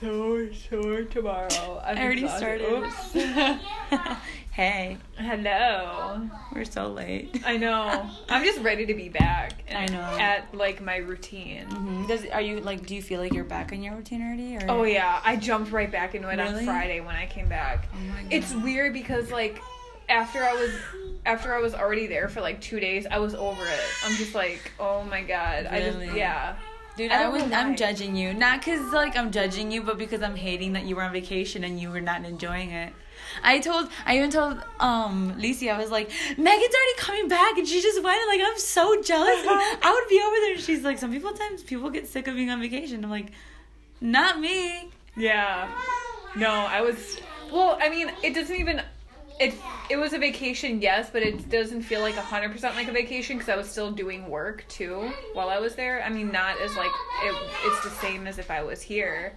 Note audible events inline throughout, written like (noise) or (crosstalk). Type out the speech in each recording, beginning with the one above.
so sore tomorrow. I'm I already exhausted. started. Oops. (laughs) hey, Hello. we're so late. I know. I'm just ready to be back. and I know. At like my routine. Mhm. Does are you like? Do you feel like you're back in your routine already? Or? Oh yeah, I jumped right back into it on Friday when I came back. Oh my God. It's weird because like after I was after I was already there for like two days, I was over it. I'm just like, oh my god. I just Really? yeah. Dude, I I, was. I'm judging you, not because like I'm judging you, but because I'm hating that you were on vacation and you were not enjoying it. I told, I even told um Lisi, I was like, Megan's already coming back, and she just went. and, Like I'm so jealous. (laughs) I would be over there, and she's like, some people times people get sick of being on vacation. I'm like, not me. Yeah. No, I was well, I mean, it doesn't even it it was a vacation, yes, but it doesn't feel like 100% like a vacation cuz I was still doing work too while I was there. I mean, not as like it, it's the same as if I was here.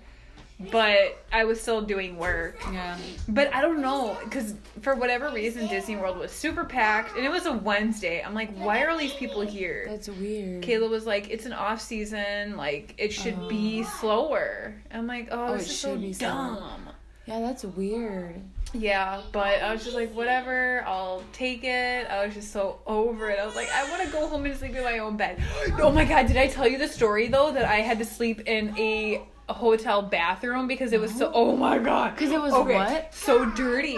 But I was still doing work. Yeah. But I don't know, because for whatever reason, Disney World was super packed, and it was a Wednesday. I'm like, why are all these people here? That's weird. Kayla was like, "It's an off season. Like it should be oh. slower." I'm like, "Oh, Oh, this it is so should be slower. dumb." Yeah, that's weird. Yeah, but I was just like, "Whatever, I'll take it." I was just so over it. I was like, "I want to go home and sleep in my own bed." (gasps) oh my god, did I tell you the story though that I had to sleep in a, hotel bathroom because it was so? Oh my god. Because it was okay, what? So dirty.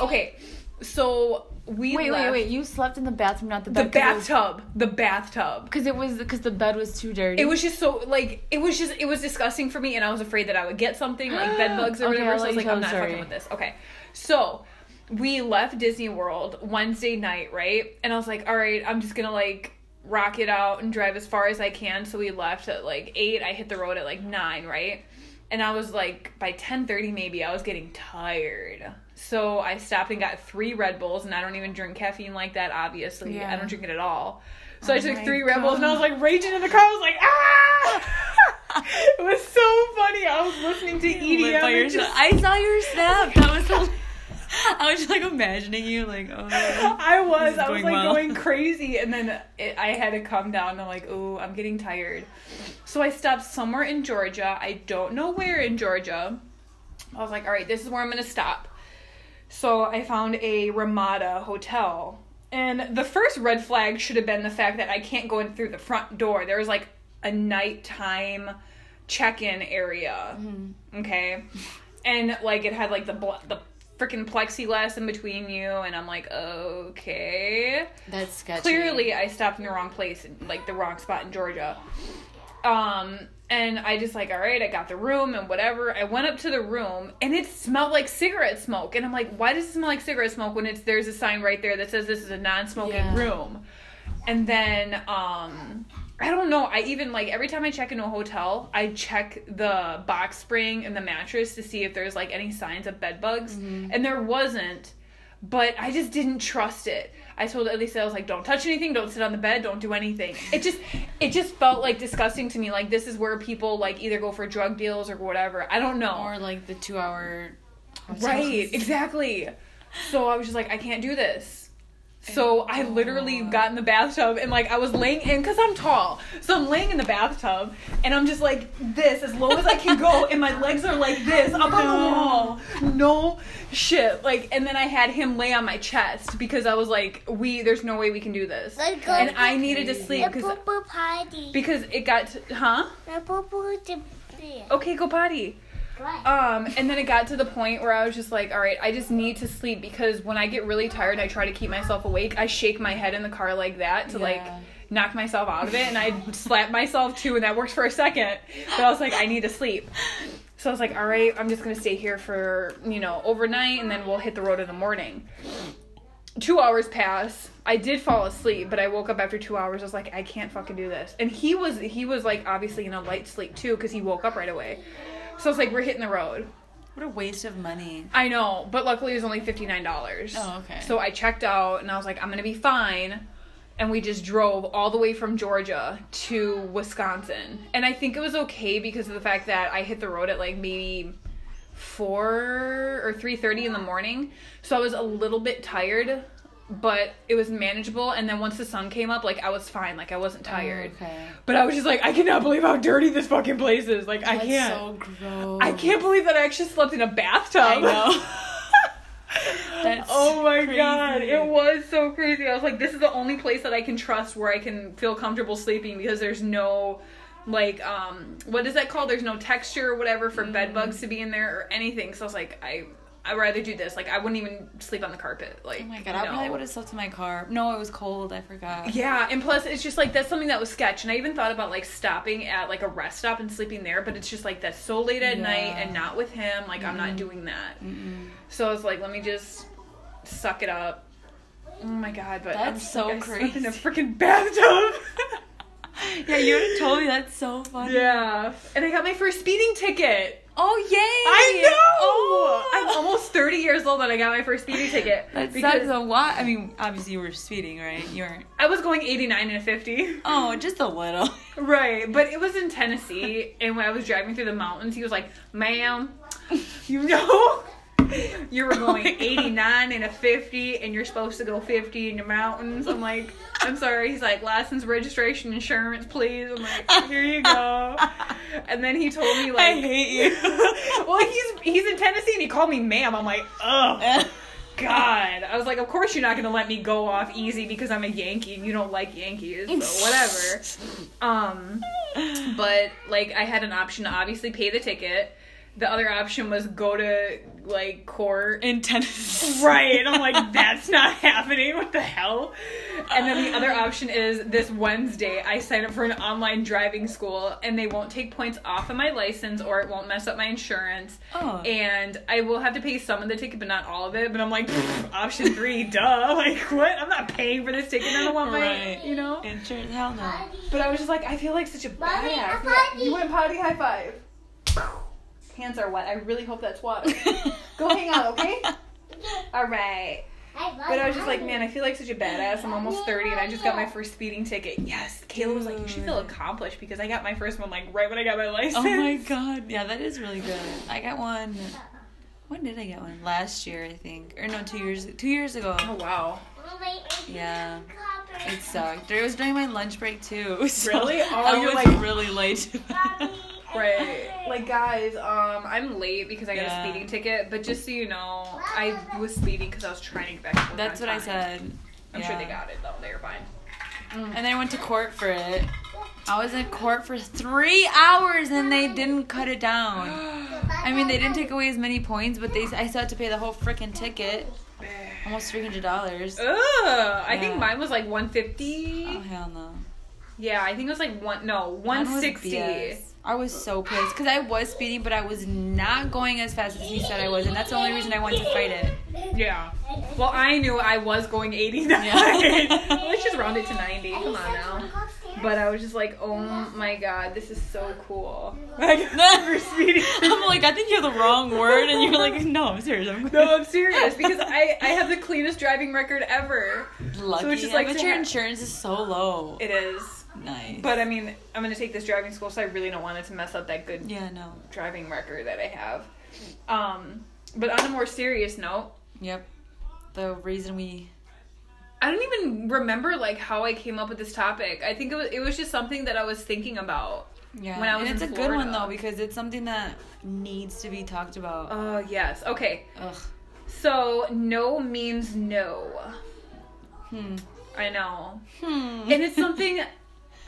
Okay, so we Wait, left wait, wait! You slept in the bathroom, not the bathtub. the bed. 'cause it was- bathtub. The bathtub. Because it was because the bed was too dirty. It was just so like it was just it was disgusting for me, and I was afraid that I would get something like bed (gasps) bugs or Okay, whatever. So I was like, I'm not the fucking with this. Okay, so we left Disney World Wednesday night, right? And I was like, all right, I'm just gonna like rock it out and drive as far as I can. So we left at like eight. I hit the road at like nine, right? And I was like, by ten thirty maybe, I was getting tired. So I stopped and got three Red Bulls, and I don't even drink caffeine like that. Obviously, I don't drink it at all. So I Oh took my three Red Bulls, and I was like raging in the car. I was like, ah! (laughs) it was so funny. I was listening to EDM. just- I saw your snap. That was so. I was just like imagining you, like, oh. (laughs) I was, I was like well. going (laughs) crazy, and then it, I had to come down. And I'm like, oh, I'm getting tired. So I stopped somewhere in Georgia. I don't know where in Georgia. I was like, all right, this is where I'm gonna stop. So I found a Ramada hotel, and the first red flag should have been the fact that I can't go in through the front door. There was like a nighttime check-in area. Okay, and like it had like the bl- the freaking plexiglass in between you, and I'm like, okay. That's sketchy. Clearly, I stopped in the wrong place, like the wrong spot in Georgia. Um, and I just like, all right, I got the room and whatever. I went up to the room, and it smelled like cigarette smoke. And I'm like, why does it smell like cigarette smoke when it's there's a sign right there that says this is a non-smoking Yeah. room? And then, um, I don't know. I even like every time I check into a hotel, I check the box spring and the mattress to see if there's like any signs of bed bugs, and there wasn't. But I just didn't trust it. I told Elisa, I was like, "Don't touch anything. Don't sit on the bed. Don't do anything." It just, it just felt like disgusting to me. Like this is where people like either go for drug deals or whatever. I don't know. Or like the two hour. Right, exactly. So I was just like, I can't do this. So I literally got in the bathtub and like I was laying in because I'm tall. So I'm laying in the bathtub and I'm just like this as low as I can go and my legs are like this up on the wall. No shit. Like and then I had him lay on my chest because I was like, we there's no way we can do this. Let's And I needed to sleep because party. because it got to, huh? The poo poo to Okay, go potty. Um, and then it got to the point where I was just like, all right, I just need to sleep because when I get really tired and I try to keep myself awake, I shake my head in the car like that to like knock myself out of it, and I slap myself too, and that works for a second. But I was like, I need to sleep. So I was like, all right, I'm just gonna stay here for you know overnight, and then we'll hit the road in the morning. Two hours pass. I did fall asleep, but I woke up after two hours. I was like, I can't fucking do this. And he was he was like obviously in a light sleep too because he woke up right away. So it's like, we're hitting the road. What a waste of money. I know, but luckily it was only fifty nine dollars. Oh, okay. So I checked out and I was like, I'm gonna be fine. And we just drove all the way from Georgia to Wisconsin. And I think it was okay because of the fact that I hit the road at like maybe four or three thirty in the morning. So I was a little bit tired but it was manageable. And then once the sun came up, like I was fine. Like I wasn't tired. Oh, Okay. But I was just like, I cannot believe how dirty this fucking place is. Like I can't. so gross. I can't believe that I actually slept in a bathtub. I know. (laughs) That's oh my crazy. god, it was so crazy. I was like, this is the only place that I can trust where I can feel comfortable sleeping because there's no like um what is that called? There's no texture or whatever for bed bugs to be in there or anything. So I was like, I I'd rather do this. Like I wouldn't even sleep on the carpet. Like Oh my god, I no. probably would have slept in my car. No, it was cold. I forgot. Yeah, and plus it's just like that's something that was sketch, and I even thought about like stopping at like a rest stop and sleeping there, but it's just like that's so late at night and not with him. Like I'm not doing that. So I was like, let me just suck it up. Oh my god, but I'm That's just so like, I slept in a (laughs) freaking bathtub. (laughs) Yeah, you would have told me. That's so funny. yeah, and I got my first speeding ticket. Oh yay! I know. Oh. I'm almost 30 years old and I got my first speeding ticket (sighs) That because a lot. I mean, obviously you were speeding, right? You weren't. I was going 89 and 50. Oh, just a little. (laughs) Right, but it was in Tennessee, and when I was driving through the mountains, he was like, "Ma'am, you know, (laughs) you were Oh going God. 89 and a 50, and you're supposed to go 50 in the mountains." I'm like, "I'm sorry." He's like, "License, registration, insurance, please." I'm like, "Here you go." (laughs) And then he told me like, I hate you. (laughs) well, he's he's in Tennessee, and he called me ma'am. I'm like, oh God, I was like, of course you're not gonna let me go off easy because I'm a Yankee and you don't like Yankees, so whatever. Um, but like I had an option to obviously pay the ticket. The other option was go to like court. in Tennessee. (laughs) Right, and I'm like, that's not happening. What the hell? And then the other option is this Wednesday, I sign up for an online driving school, and they won't take points off of my license, or it won't mess up my insurance. Oh. And I will have to pay some of the ticket, but not all of it. But I'm like, option three, duh. (laughs) Like, what? I'm not paying for this ticket. I don't want my, you know. Insurance? Hell no. But I was just like, I feel like such a Mommy, badass. a potty. You went potty high five. Hands are wet. I really hope that's water. (laughs) Go hang out, okay? All right. But I was just like, man, I feel like such a badass. I'm almost 30 and I just got my first speeding ticket. Yes. Kayla was like, you should feel mm. accomplished because I got my first one like right when I got my oh license. Oh my (laughs) god. Yeah, that is really good. I got one. When did I get one? Last year, I think. Or no, two years. Two years ago. Oh wow. Yeah. It sucked. It was during my lunch break too. (laughs) so Really? Oh, I you're was like- really late. Right. Like guys, um, I'm late because I got Yeah. a speeding ticket. But just so you know, I was speeding because I was trying to get back to. That's on what I said. I'm sure they got it though. They were fine. And then I went to court for it. I was in court for three hours and they didn't cut it down. (gasps) I mean, they didn't take away as many points, but they I still had to pay the whole freaking ticket, almost three hundred dollars. Ugh, I think mine was like 150. Oh hell no. Yeah, I think it was like one. No, Mine was 160. BS. I was so pissed because I was speeding, but I was not going as fast as he said I was, and that's the only reason I wanted to fight it. Yeah. Well, I knew I was going 89. Yeah. (laughs) Let's just round it to 90. Come on now. But I was just like, oh my god, this is so cool. (laughs) Like, (laughs) for speeding. I'm like, I think you have the wrong word, and you're like, no, I'm serious. I'm No, I'm serious because I, I have the cleanest driving record ever. lucky. So it's just like but your insurance is so low. It is. Nice. But I mean, I'm gonna take this driving school, so I really don't want it to mess up that good yeah, no. driving record that I have. Um, but on a more serious note, Yep. The reason we I don't even remember like how I came up with this topic. I think it was it was just something that I was thinking about. yeah, When I was and it's a good one though because it's something that needs to be talked about. Oh yes. Okay. Ugh. So no means no. Hmm. I know. Hmm. And it's something (laughs)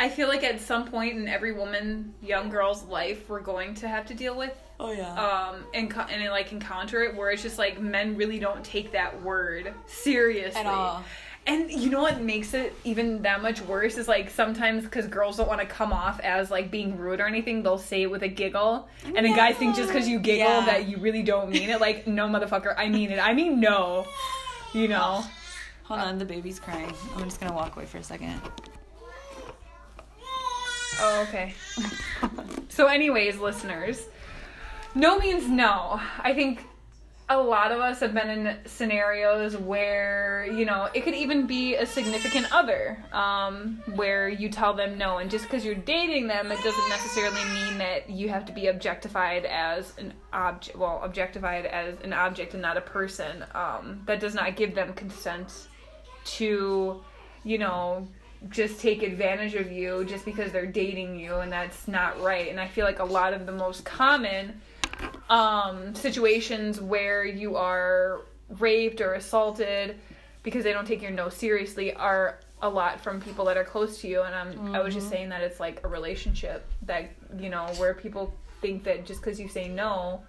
I feel like at some point in every woman, young girl's life, we're going to have to deal with. oh yeah. Um, and and like encounter it where it's just like men really don't take that word seriously At all. And you know what makes it even that much worse is like sometimes because girls don't want to come off as like being rude or anything, they'll say it with a giggle, and a guy thinks just because you giggle Yeah. that you really don't mean it. Like, no, motherfucker, I mean it. I mean no. You know. Hold on, the baby's crying. I'm just gonna walk away for a second. Oh, okay. so, anyways, listeners, no means no. I think a lot of us have been in scenarios where, you know, it could even be a significant other, um, where you tell them no, and just because you're dating them, it doesn't necessarily mean that you have to be objectified as an object, well, objectified as an object and not a person. Um, that does not give them consent to, you know, just take advantage of you just because they're dating you and that's not right. And I feel like a lot of the most common um situations where you are raped or assaulted because they don't take your no seriously are a lot from people that are close to you and I'm I was just saying that it's like a relationship that you know where people think that just cuz you say no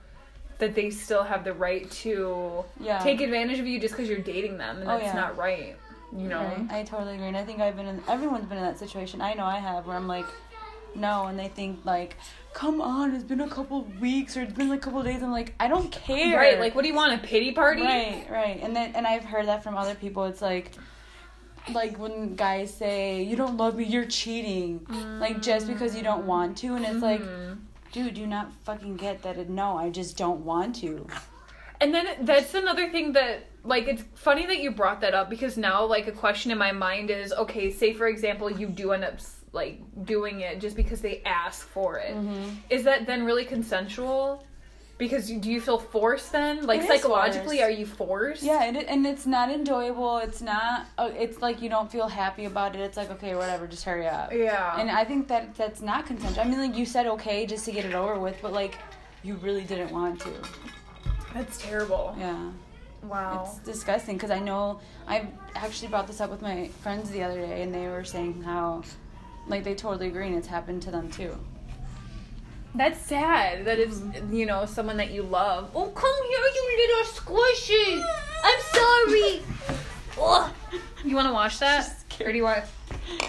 that they still have the right to Yeah. take advantage of you just cuz you're dating them and Oh, that's yeah. not right you know Right. I totally agree. And I think I've been in, everyone's been in that situation. I know I have, where I'm like, no, and they think like, come on, it's been a couple of weeks or it's been like a couple of days. I'm like, I don't care. right like what do you want a pity party Right, right. And then and I've heard that from other people. It's like like when guys say, You don't love me, you're cheating. Like just because you don't want to and it's like Mhm. dude, do you not fucking get that it, no, I just don't want to. And then that's another thing that like it's funny that you brought that up because now like a question in my mind is okay, say for example you do end up like doing it just because they ask for it. Is that then really consensual? Because you, do you feel forced then? Like It psychologically are you forced? Yeah, and, it, and it's not enjoyable. It's not. Uh, it's like you don't feel happy about it. It's like okay, whatever, just hurry up. Yeah. And I think that that's not consensual. I mean, like you said, okay, just to get it over with, but like you really didn't want to. that's terrible. Yeah. Wow. It's disgusting because I know I actually brought this up with my friends the other day, and they were saying how, like, they totally agree, and it's happened to them too. That's sad that it's you know someone that you love. Oh, come here, you little squishy. I'm sorry. (laughs) oh. You want to watch that? Or do you want?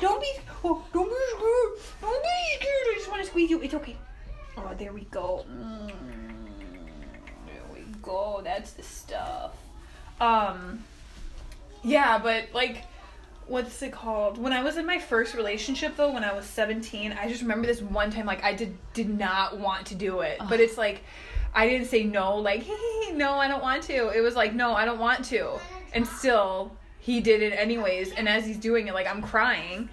Don't be. Oh, don't be scared. Don't be scared. I just want to squeeze you. It's okay. Oh, there we go. Mm, go. That's the stuff. Um. Yeah, but like what's it called? When I was in my first relationship though, when I was 17, I just remember this one time like I did did not want to do it. But it's like I didn't say no like hey, (laughs) no, I don't want to. It was like no, I don't want to. And still he did it anyways, and as he's doing it like I'm crying.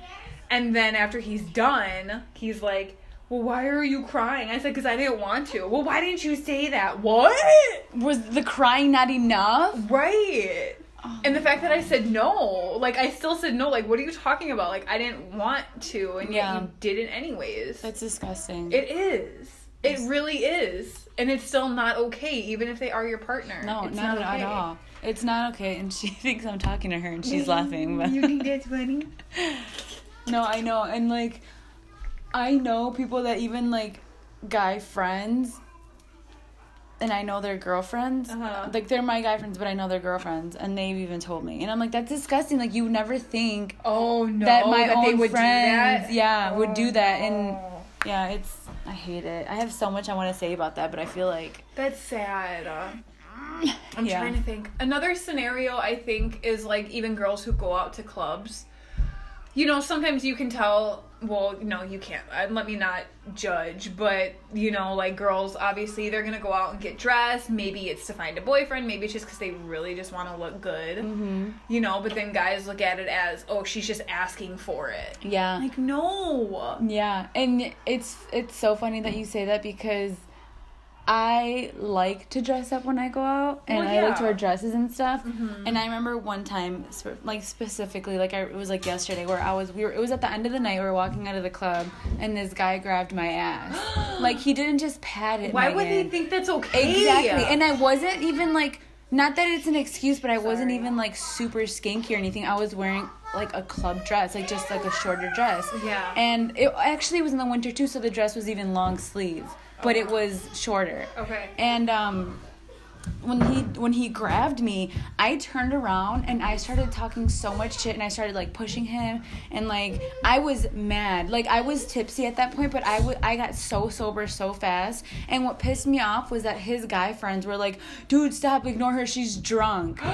And then after he's done, he's like well, why are you crying? I said, because I didn't want to. Well, why didn't you say that? What? Was the crying not enough? Right. Oh And the fact that I said no, like I still said no, like what are you talking about? Like I didn't want to, and yet Yeah. you did it anyways. That's disgusting. it is. It really is, and it's still not okay, even if they are your partner. no, it's not, at okay. all. It's not okay, and (laughs) she thinks I'm talking to her, and she's (laughs) laughing. But You think that's funny? No, I know, and like, I know people that even like guy friends, and I know their girlfriends. Uh-huh. Like they're my guy friends, but I know their girlfriends, and they've even told me, and I'm like, that's disgusting. Like you never think Oh no, that my that own they would friends, do that. yeah, would do Oh, that, and no. yeah, it's I hate it. I have so much I want to say about that, but I feel like That's sad. I'm Yeah. trying to think. Another scenario I think is like even girls who go out to clubs. You know, sometimes you can tell. Well, no, you can't. Uh, let me not judge, but you know, like girls, obviously they're gonna go out and get dressed. Maybe it's to find a boyfriend. Maybe it's just because they really just want to look good. Mm-hmm. You know, but then guys look at it as, oh, she's just asking for it. yeah. Like, no. Yeah, and it's it's so funny that you say that because I like to dress up when I go out, and Well, I like to wear dresses and stuff. Mhm. And I remember one time, like specifically, like I, it was like yesterday, where I was we were it was at the end of the night. We were walking out of the club, and this guy grabbed my ass. (gasps) like he didn't just pat it. Why would Megan. think that's okay? Exactly, and I wasn't even like. Not that it's an excuse, but I wasn't even like super skanky or anything. I was wearing like a club dress, like just like a shorter dress. Yeah. And it actually was in the winter too, so the dress was even long sleeve, but it was shorter. Okay. And um when he when he grabbed me, I turned around and I started talking so much shit and I started like pushing him and like I was mad. Like I was tipsy at that point, but I wa- I got so sober so fast. And what pissed me off was that his guy friends were like, "Dude, stop, ignore her. She's drunk." (gasps)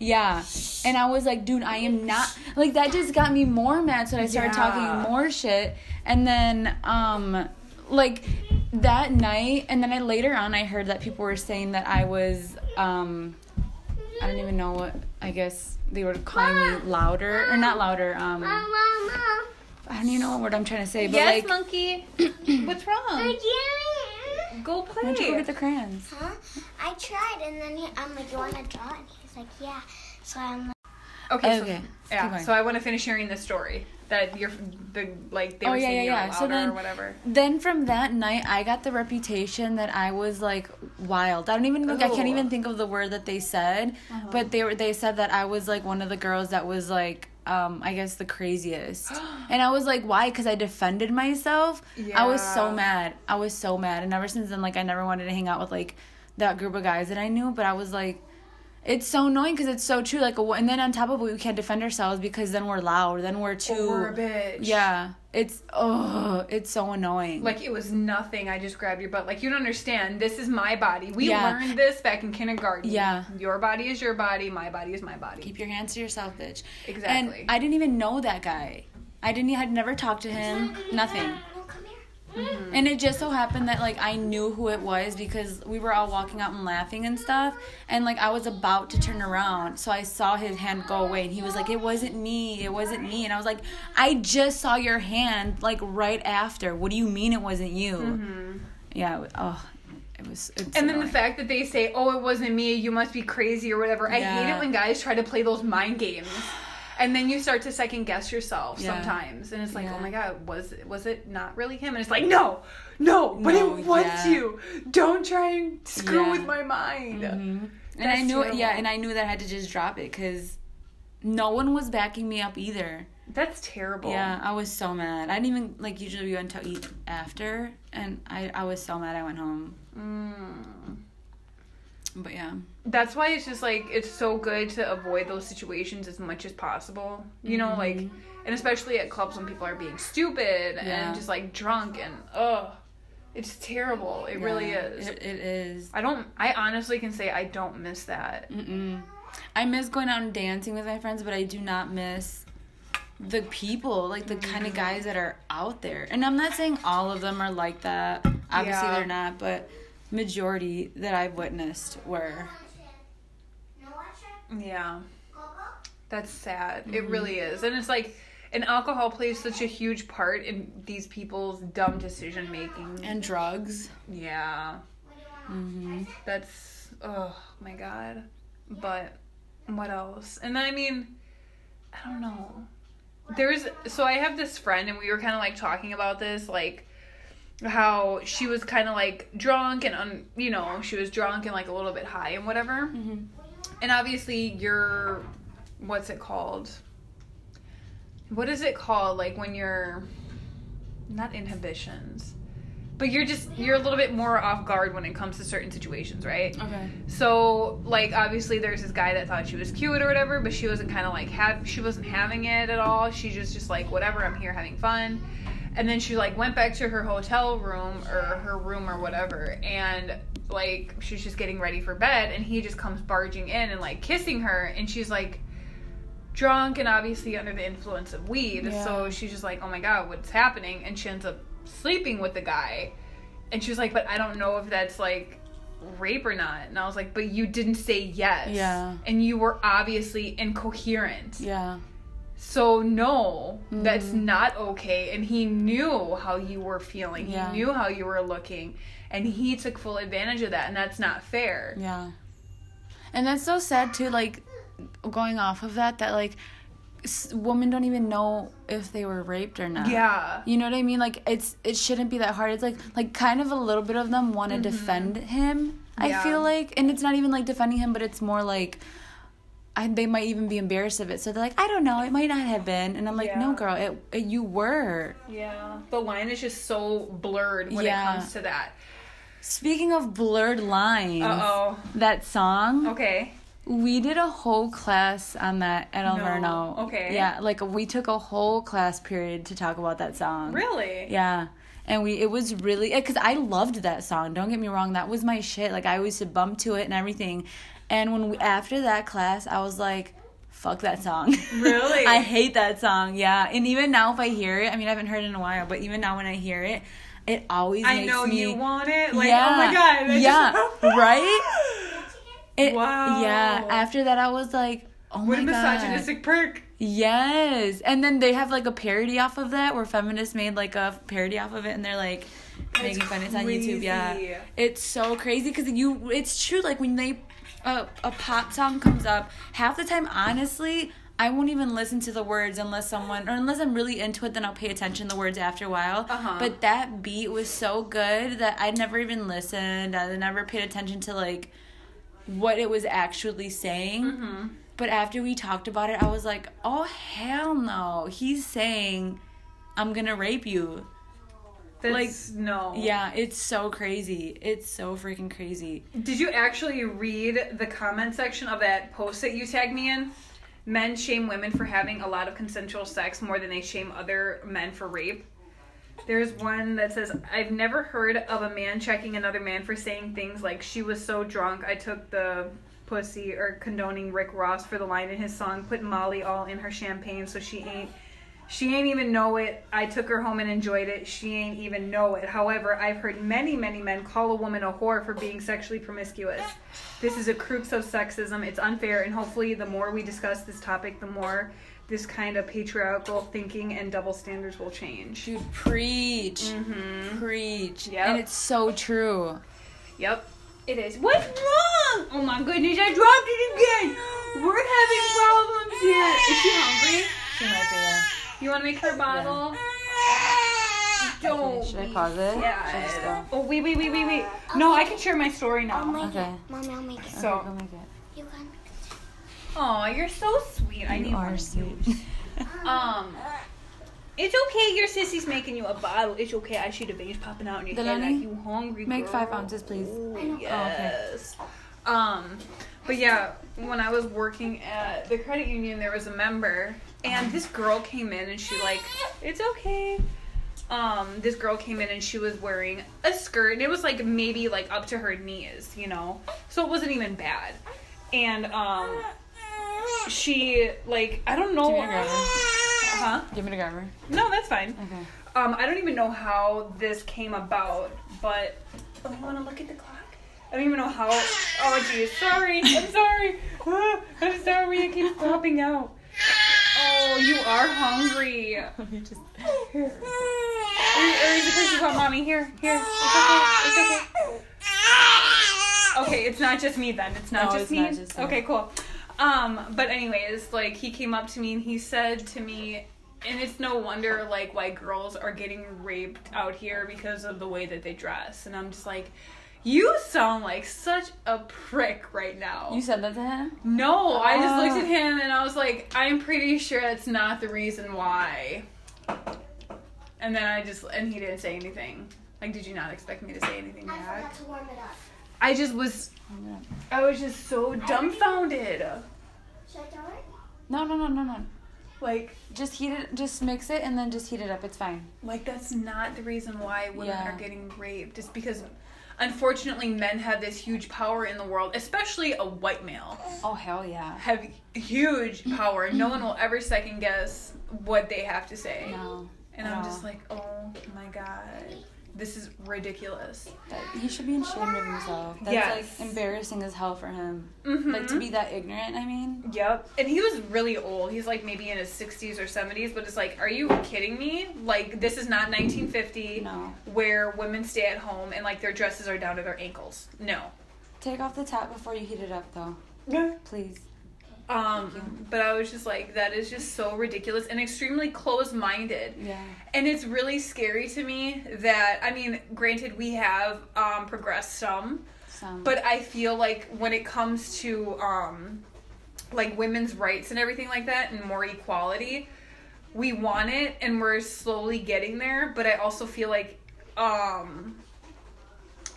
Yeah. And I was like, dude, I am not like that just got me more mad. So I started Yeah. talking more shit. And then um like that night and then I later on I heard that people were saying that I was um I don't even know what I guess they were calling me louder or not louder, um Mom, mom, mom. I don't even know what word I'm trying to say, but yes, like monkey. (clears throat) What's wrong? Again. Go play. why don't you go get the crayons? Huh? I tried, and then he, I'm like, you want to draw? And he's like, yeah. So I'm like, Okay. Okay, So, yeah. So I want to finish hearing this story that you're the like they Oh, were yeah, saying yeah, yeah. So then- or whatever. Then from that night, I got the reputation that I was like wild. I don't even think I can't even think of the word that they said, Uh-huh. but they were they said that I was like one of the girls that was like um I guess the craziest. (gasps) and I was like, why? Because I defended myself. I was so mad. I was so mad, and ever since then, like I never wanted to hang out with like that group of guys that I knew. But I was like. It's so annoying because it's so true. Like, and then on top of it, we can't defend ourselves because then we're loud. Then we're too. Or a bitch. Yeah, it's oh, it's so annoying. Like it was nothing. I just grabbed your butt. Like you don't understand. This is my body. We Yeah. learned this back in kindergarten. Yeah. Your body is your body. My body is my body. keep your hands to yourself, bitch. Exactly. And I didn't even know that guy. I didn't. Had never talked to him. Nothing. Here. And it just so happened that like I knew who it was because we were all walking out and laughing and stuff. And like I was about to turn around, so I saw his hand go away, and he was like, "It wasn't me. It wasn't me." And I was like, "I just saw your hand like right after. What do you mean it wasn't you?" Yeah. it- Oh, it was. It's Mm-hmm. And then the fact that they say, "Oh, it wasn't me. You must be crazy or whatever." I hate it when guys try to play those mind games, and then you start to second guess yourself Yeah. sometimes, and it's like, Yeah. "Oh my god, was was it not really him?" And it's like, "No, no, but No, it was yeah. you. Don't try and screw with my mind." Mhm. And I knew it, yeah, and I knew that I had to just drop it because no one was backing me up either. That's terrible. Yeah, I was so mad. I didn't even like usually we went to eat after, and I I was so mad. I went home, Mm. But yeah, That's why it's just like it's so good to avoid those situations as much as possible. You know, mm-hmm. like and especially at clubs when people are being stupid Yeah. and just like drunk and ugh. It's terrible. It really is. It, it is. I don't I honestly can say I don't miss that. Mm-mm. I miss going out and dancing with my friends, but I do not miss the people, like the kind of mm-hmm. guys that are out there. And I'm not saying all of them are like that. Obviously, Yeah. they're not, but majority that I've witnessed were. No watch it. Yeah. Go, go. That's sad. Mm-hmm. It really is. And it's like and alcohol plays such a huge part in these people's dumb decision making. And drugs. yeah. What do you want? Mm-hmm. That's oh my god. But what else? And I mean, I don't know. There's so I have this friend and we were kind of like talking about this like how she was kind of like drunk and un, you know, she was drunk and like a little bit high and whatever. Mm-hmm. And obviously you're what's it called? What is it called like when you're not inhibitions. But you're just you're a little bit more off guard when it comes to certain situations, right? Okay. So like obviously there's this guy that thought she was cute or whatever, but she wasn't kind of like have she wasn't having it at all. She just just like whatever, I'm here having fun. And then she like went back to her hotel room or her room or whatever and like she's just getting ready for bed and he just comes barging in and like kissing her and she's like drunk and obviously under the influence of weed. Yeah. So she's just like, "Oh my god, what's happening?" And she ends up sleeping with the guy. And she was like, "But I don't know if that's like rape or not." And I was like, "But you didn't say yes." Yeah. And you were obviously incoherent. Yeah. So no, that's Mhm. not okay. And he knew how you were feeling. Yeah. He knew how you were looking. And he took full advantage of that, and that's not fair. Yeah. And that's so sad too, like going off of that, that like s- women don't even know if they were raped or not. Yeah. You know what I mean? Like it's it shouldn't be that hard. It's like like kind of a little bit of them want to defend him. I Yeah. feel like, and it's not even like defending him, but it's more like. I, they might even be embarrassed of it, so they're like, "I don't know, it might not have been," and I'm like, Yeah. "No, girl, it, it you were." Yeah. The line is just so blurred when Yeah. it comes to that. Speaking of blurred lines, Uh oh. that song, Okay. We did a whole class on that at No. Alverno. Okay. Yeah, like we took a whole class period to talk about that song. Really? Yeah. And we it was really because I loved that song. Don't get me wrong, that was my shit. Like I used to bump to it and everything. And when we after that class, I was like, "Fuck that song." Really? (laughs) I hate that song. Yeah. And even now, if I hear it, I mean, I haven't heard it in a while, but even now when I hear it, it always I makes know me. you want it. Like, oh yeah. oh my god. I yeah. just- right. (laughs) It, Wow. Yeah. After that, I was like, "Oh What a my god." misogynistic prick. Yes. And then they have like a parody off of that where feminists made like a parody off of it and they're like making fun. It's on YouTube. Yeah. It's so crazy because you, it's true. Like when they, a, a pop song comes up, half the time, honestly, I won't even listen to the words unless someone or unless I'm really into it. Then I'll pay attention to the words after a while. Uh-huh. But that beat was so good that I never even listened. I never paid attention to like what it was actually saying. Mm-hmm. But after we talked about it, I was like, oh hell no! He's saying, "I'm gonna rape you." That's, no. Yeah, it's so crazy. It's so freaking crazy. Did you actually read the comment section of that post that you tagged me in? Men shame women for having a lot of consensual sex more than they shame other men for rape. There's one that says, I've never heard of a man checking another man for saying things like, she was so drunk, I took the pussy, or condoning Rick Ross for the line in his song, put Molly all in her champagne so she ain't. She ain't even know it. I took her home and enjoyed it. She ain't even know it. However, I've heard many, many men call a woman a whore for being sexually promiscuous. This is a crux of sexism. It's unfair, and hopefully, the more we discuss this topic, the more this kind of patriarchal thinking and double standards will change. Dude, preach. Mm-hmm. Preach. Yep. And it's so true. Yep. It is. What's wrong? Oh my goodness, I dropped it again. We're having problems here. Is she hungry? She might be. Yeah. You want to make her a bottle? Don't. Should I pause it? Should I just Yeah. go? Oh, wait, wait, wait, wait, wait. No, I can share my story I'll now. make Okay. it. Mommy, I'll make it. So- okay, go make it. You can. Oh, you're so sweet. I need You one are of sweet. you. (laughs) Um, it's okay. Your sissy's making you a bottle. It's okay. I see the veins popping out in your head Delaney, like you hungry. Make girl. five ounces, please. Ooh, yes. Um, but yeah, when I was working at the credit union, there was a member, and this girl came in, and she like, it's okay. Um, this girl came in and she was wearing a skirt, and it was like maybe like up to her knees, you know, so it wasn't even bad. And um, she like I don't know, Give me huh? Give me the grabber. No, that's fine. Okay. Um, I don't even know how this came about, but oh, I want to look at the clock. I don't even know how. Oh, geez, sorry. I'm sorry. (laughs) I'm sorry. It keeps popping out. Oh, you are hungry. (laughs) Let me just. Here. Or, or is it because you want mommy? Here, here. It's okay. It's okay. Okay, it's not just me then. It's not No, just it's me. not just you. okay, cool. Um, but anyways, like he came up to me and he said to me, and it's no wonder like why girls are getting raped out here because of the way that they dress, and I'm just like. You sound like such a prick right now. You said that to him? No, I just looked at uh. him and I was like, I'm pretty sure that's not the reason why. And then I just, and he didn't say anything. Like, did you not expect me to say anything back? I back? forgot to warm it up. I just was, I was just so dumbfounded. Should I throw it? No, no, no, no, no. Like, Just heat it. Just mix it and then just heat it up. It's fine. like that's not the reason why women Yeah. are getting raped. It's because, unfortunately, men have this huge power in the world, especially a white male. Oh hell yeah. Have huge power. No one will ever second guess what they have to say. No. And I'm just like, oh my god, this is ridiculous. That, he should be ashamed of himself. That's Yes. like embarrassing as hell for him. Mm-hmm. Like to be that ignorant. I mean. Yep. And he was really old. He's like maybe in his 60s or 70s, but it's like, are you kidding me? Like, this is not 1950 No. where women stay at home and like their dresses are down to their ankles. No. Take off the top before you heat it up, though. Yeah. Please. Um, but I was just like, that is just so ridiculous and extremely close minded. Yeah. And it's really scary to me that, I mean, granted, we have um, progressed some, Some. but I feel like when it comes to um, like women's rights and everything like that and more equality, we want it and we're slowly getting there. But I also feel like um,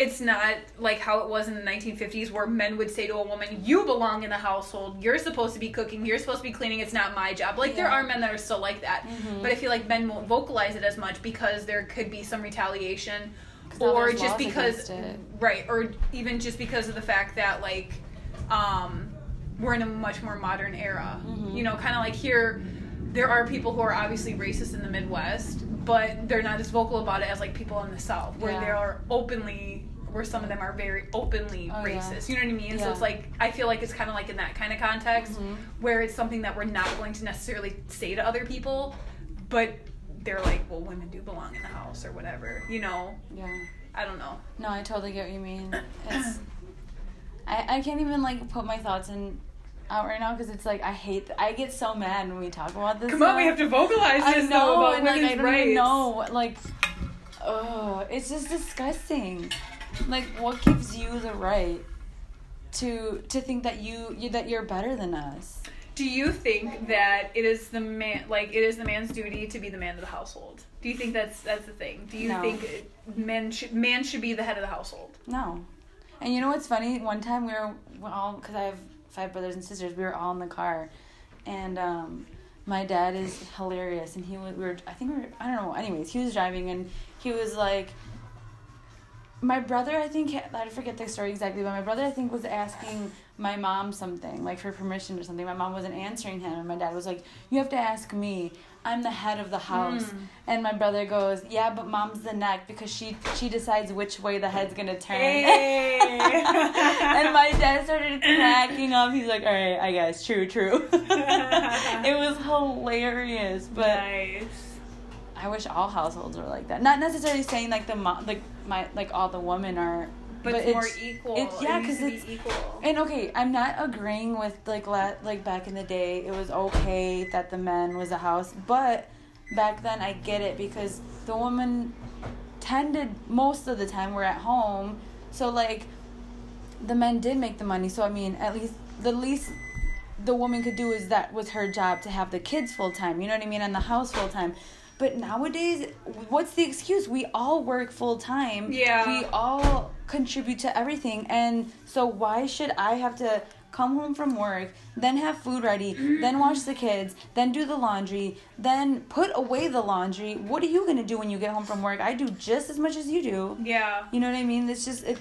it's not like how it was in the 1950s where men would say to a woman, You belong in the household. You're supposed to be cooking. You're supposed to be cleaning. It's not my job. Like, there are men that are still like that. Mhm. But I feel like men won't vocalize it as much because there could be some retaliation Or just because, right? Or even just because of the fact that, like, um, we're in a much more modern era. Mhm. You know, kind of like here, there are people who are obviously racist in the Midwest, but they're not as vocal about it as like people in the South, where Yeah. they are openly, where some of them are very openly Oh, yeah. racist. You know what I mean? So it's like I feel like it's kind of like in that kind of context, Mhm. where it's something that we're not going to necessarily say to other people, but they're like, well, women do belong in the house or whatever. You know? Yeah. I don't know. No, I totally get what you mean. (coughs) It's, I, I can't even like put my thoughts in out right now because it's like I hate. I get so mad when we talk about this. Come on, we have to vocalize this I know, though about and like, I don't rights. even know. Like, oh, it's just disgusting. Like, what gives you the right to to think that you, you that you're better than us? Do you think that it is the man like it is the man's duty to be the man of the household? Do you think that's that's the thing? Do you No. think men should man should be the head of the household? No. And you know what's funny? One time we were we all because I have five brothers and sisters. We were all in the car, and um, my dad is hilarious. And he was we were I think we were I don't know. Anyways, he was driving and he was like. My brother, I think, I forget the story exactly, but my brother, I think, was asking my mom something, like for permission or something. My mom wasn't answering him, and my dad was like, You have to ask me. I'm the head of the house. Mm. And my brother goes, Yeah, but mom's the neck because she she decides which way the head's gonna turn. Hey. (laughs) and my dad started cracking up. He's like, All right, I guess, true, true. (laughs) it was hilarious, but nice. I wish all households were like that. Not necessarily saying like the mo- like my like all the women are, But, it's more equal. it's- yeah, it needs 'cause to it's- be equal. And okay, I'm not agreeing with like la- like back in the day, it was okay that the men was a house, but back then I get it because the woman tended most of the time were at home, so like the men did make the money. So I mean, at least the least the woman could do is that was her job to have the kids full time. You know what I mean, and the house full time. But nowadays, what's the excuse? We all work full time. Yeah. We all contribute to everything. And so why should I have to come home from work, then have food ready, then (clears throat) wash the kids, then do the laundry, then put away the laundry? What are you going to do when you get home from work? I do just as much as you do. yeah. You know what I mean? It's just it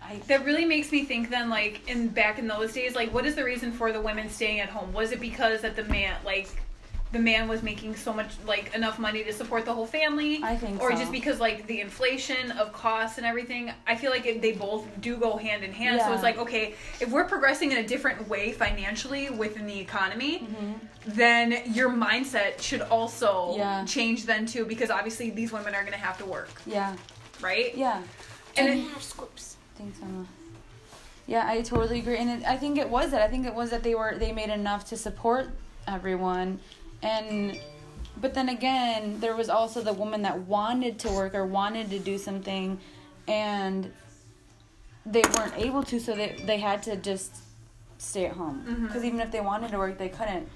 I That really makes me think then like in back in those days, like what is the reason for the women staying at home? Was it because that the man like the man was making so much like enough money to support the whole family? I think or so. just because like the inflation of costs and everything i feel like it, they both do go hand in hand so it's like okay if we're progressing in a different way financially within the economy then your mindset should also Mm-hmm. Yeah. change then too because obviously these women are going to have to work yeah. right Yeah. and And it, have. Thanks, Emma. Yeah, I totally agree, and it, I think it was that. I think it was that they were they made enough to support everyone, and but then again, there was also the woman that wanted to work or wanted to do something, and they weren't able to, so they they had to just stay at home because even if they wanted to work, they couldn't.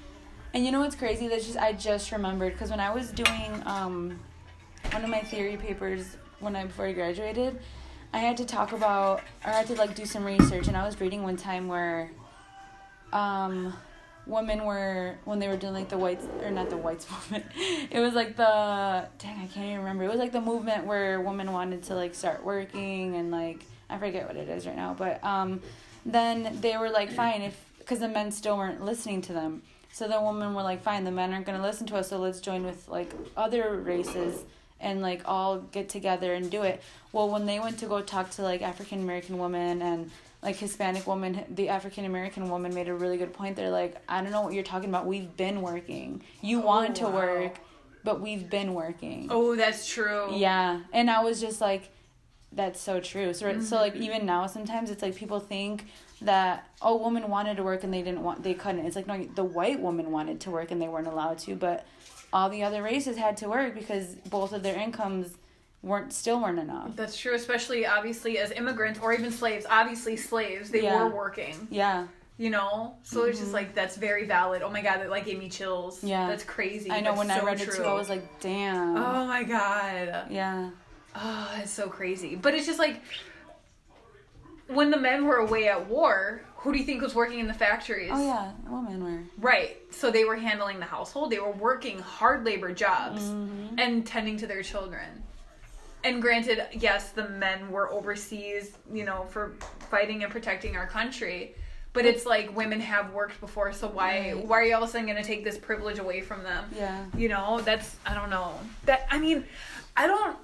And you know what's crazy? That's just I just remembered because when I was doing um, one of my theory papers when I before I graduated, I had to talk about or I had to like do some research and I was reading one time where um women were when they were doing like the whites or not the whites (laughs) movement. It was like the dang I can't even remember. It was like the movement where women wanted to like start working and like I forget what it is right now, but um then they were like fine if because the men still weren't listening to them. So the women were like fine, the men aren't going to listen to us, so let's join with like other races and like all get together and do it. Well, when they went to go talk to like African American women and like Hispanic woman, the African American woman made a really good point. They're like, I don't know what you're talking about. We've been working. You Oh, want to wow. work, but we've been working. oh that's true Yeah, and I was just like, that's so true. So so like Mm-hmm. even now, sometimes it's like people think that oh, women wanted to work and they didn't want they couldn't. It's like no, the white woman wanted to work and they weren't allowed to, but all the other races had to work because both of their incomes weren't still weren't enough. that's true especially obviously as immigrants or even slaves obviously slaves they Yeah. were working Yeah, you know so it's just like that's very valid oh my god that like gave me chills Mm-hmm. Yeah. that's crazy I know. That's when I so read it true. too, I was like, damn. oh my god Yeah. Oh, it's so crazy. But it's just like when the men were away at war, who do you think was working in the factories? Oh yeah, women were. Right. So they were handling the household. They were working hard labor jobs Mm-hmm. and tending to their children. And granted, yes, the men were overseas, you know, for fighting and protecting our country. But it's like women have worked before, so why Right. why are you all of a sudden going to take this privilege away from them? Yeah. you know that's i don't know that i mean i don't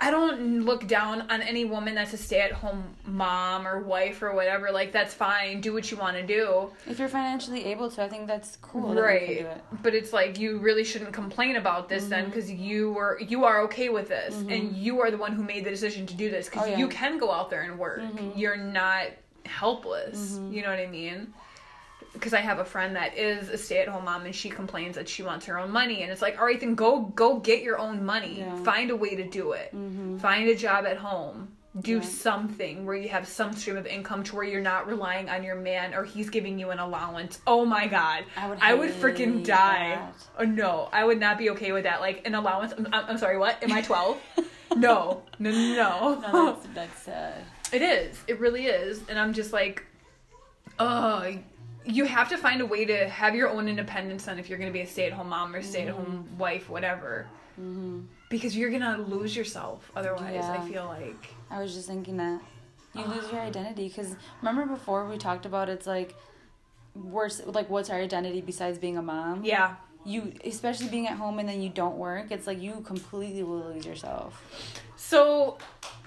i don't look down on any woman that's a stay-at-home mom or wife or whatever like that's fine do what you want to do If you're financially able to, I think that's cool. that right do it. but it's like you really shouldn't complain about this then Mm-hmm. because you were you are okay with this and you are the one who made the decision to do this because Oh, yeah. you can go out there and work Mhm. you're not helpless Mm-hmm. you know what i mean because I have a friend that is a stay-at-home mom and she complains that she wants her own money and it's like all right then go go get your own money. Yeah. find a way to do it. Mm-hmm. Find a job at home. Do something where you have some stream of income to where you're not relying on your man or he's giving you an allowance. Oh my god. I would I would freaking die. that. oh no. I would not be okay with that. Like an allowance I'm, I'm sorry what? Am I 12 (laughs) no. No no no. No, that's, that's sad. it is. It really is. And I'm just like, oh, you have to find a way to have your own independence on if you're going to be a stay at home mom or stay at home mm-hmm. wife, whatever. Mm-hmm. Because you're going to lose yourself otherwise, I feel like. I was just thinking that you lose your um, identity because remember before we talked about it's like worse like what's our identity besides being a mom Yeah. You especially being at home and then you don't work it's like you completely will lose yourself So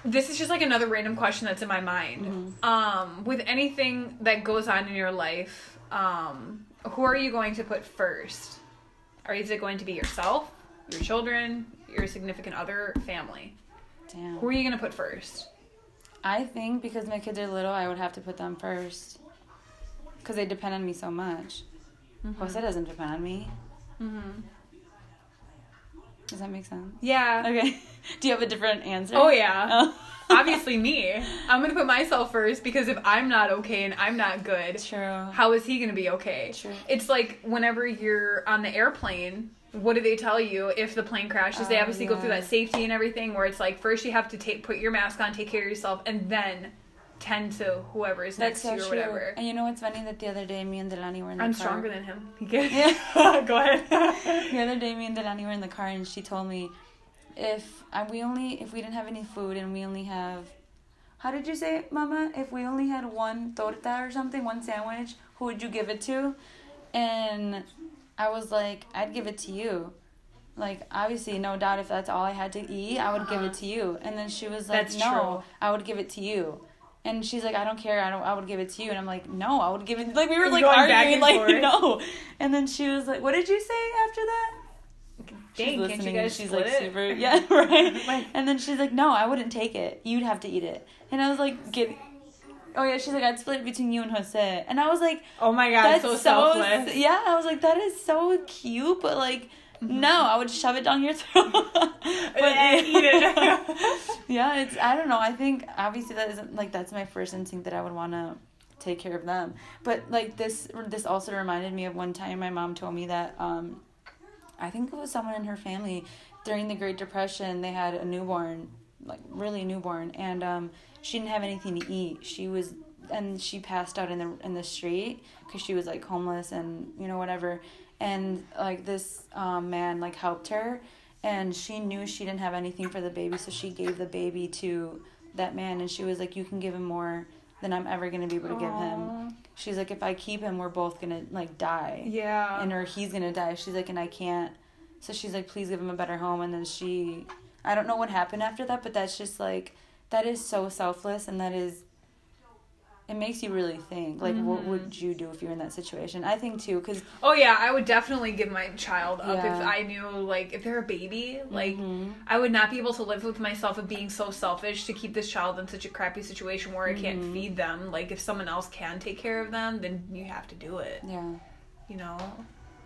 this is just like another random question that's in my mind. Mm-hmm. Um, with anything that goes on in your life, um, who are you going to put first? Are is it going to be yourself, your children, your significant other, family? damn Who are you going to put first? i think because my kids are little i would have to put them first because they depend on me so much Jose doesn't depend on me Mm-hmm. does that make sense Yeah. okay (laughs) do you have a different answer Oh yeah. oh. (laughs) Obviously me. I'm gonna put myself first because if I'm not okay and I'm not good, true how is he gonna be okay? True. It's like whenever you're on the airplane, what do they tell you if the plane crashes? they Oh, obviously go through that safety and everything where it's like first you have to take put your mask on, take care of yourself, and then tend to whoever is That's next so to you or true. whatever. And you know what's funny that the other day me and Delani were in the car. I'm car. stronger than him. (laughs) (laughs) Go ahead. (laughs) The other day me and Delani were in the car and she told me if uh, we only if we didn't have any food and we only have how did you say it, Mama? If we only had one torta or something, one sandwich, who would you give it to? And I was like, I'd give it to you. Like obviously, no doubt, if that's all I had to eat, I would give it to you. And then she was like, That's No, true. I would give it to you. And she's like, I don't care. I don't. I would give it to you. And I'm like, No, I would give it. Like we were like Going back arguing, and like (laughs) forth. no. And then she was like, What did you say after that? Dang, can't you listening, guys she's split like it? super (laughs) yeah (laughs) right and then she's like no i wouldn't take it you'd have to eat it and i was like get oh yeah she's like i'd split it between you and jose and i was like Oh my god, that's so so, selfless. yeah i was like that is so cute but like mm-hmm. no i would shove it down your throat but eat it. Yeah it's i don't know i think obviously that isn't like that's my first instinct that i would want to take care of them. But like this this also reminded me of one time my mom told me that um i think it was someone in her family during the great depression they had a newborn like really newborn and um she didn't have anything to eat. She was and she passed out in the in the street because she was like homeless and you know whatever. And like this um, man like helped her and she knew she didn't have anything for the baby so she gave the baby to that man and she was like you can give him more than i'm ever going to be able to give him she's like if i keep him we're both going to like die Yeah. and or he's gonna die. She's like, and I can't. So she's like, please give him a better home. And then she, I don't know what happened after that, but that's just like, that is so selfless, and that is, it makes you really think. Like, what Mm-hmm. would you do if you're in that situation? I think too, because Oh yeah, I would definitely give my child up if I knew like if they're a baby, like Mhm. I would not be able to live with myself of being so selfish to keep this child in such a crappy situation where I can't Mm-hmm. feed them. Like if someone else can take care of them, then you have to do it. yeah. You know.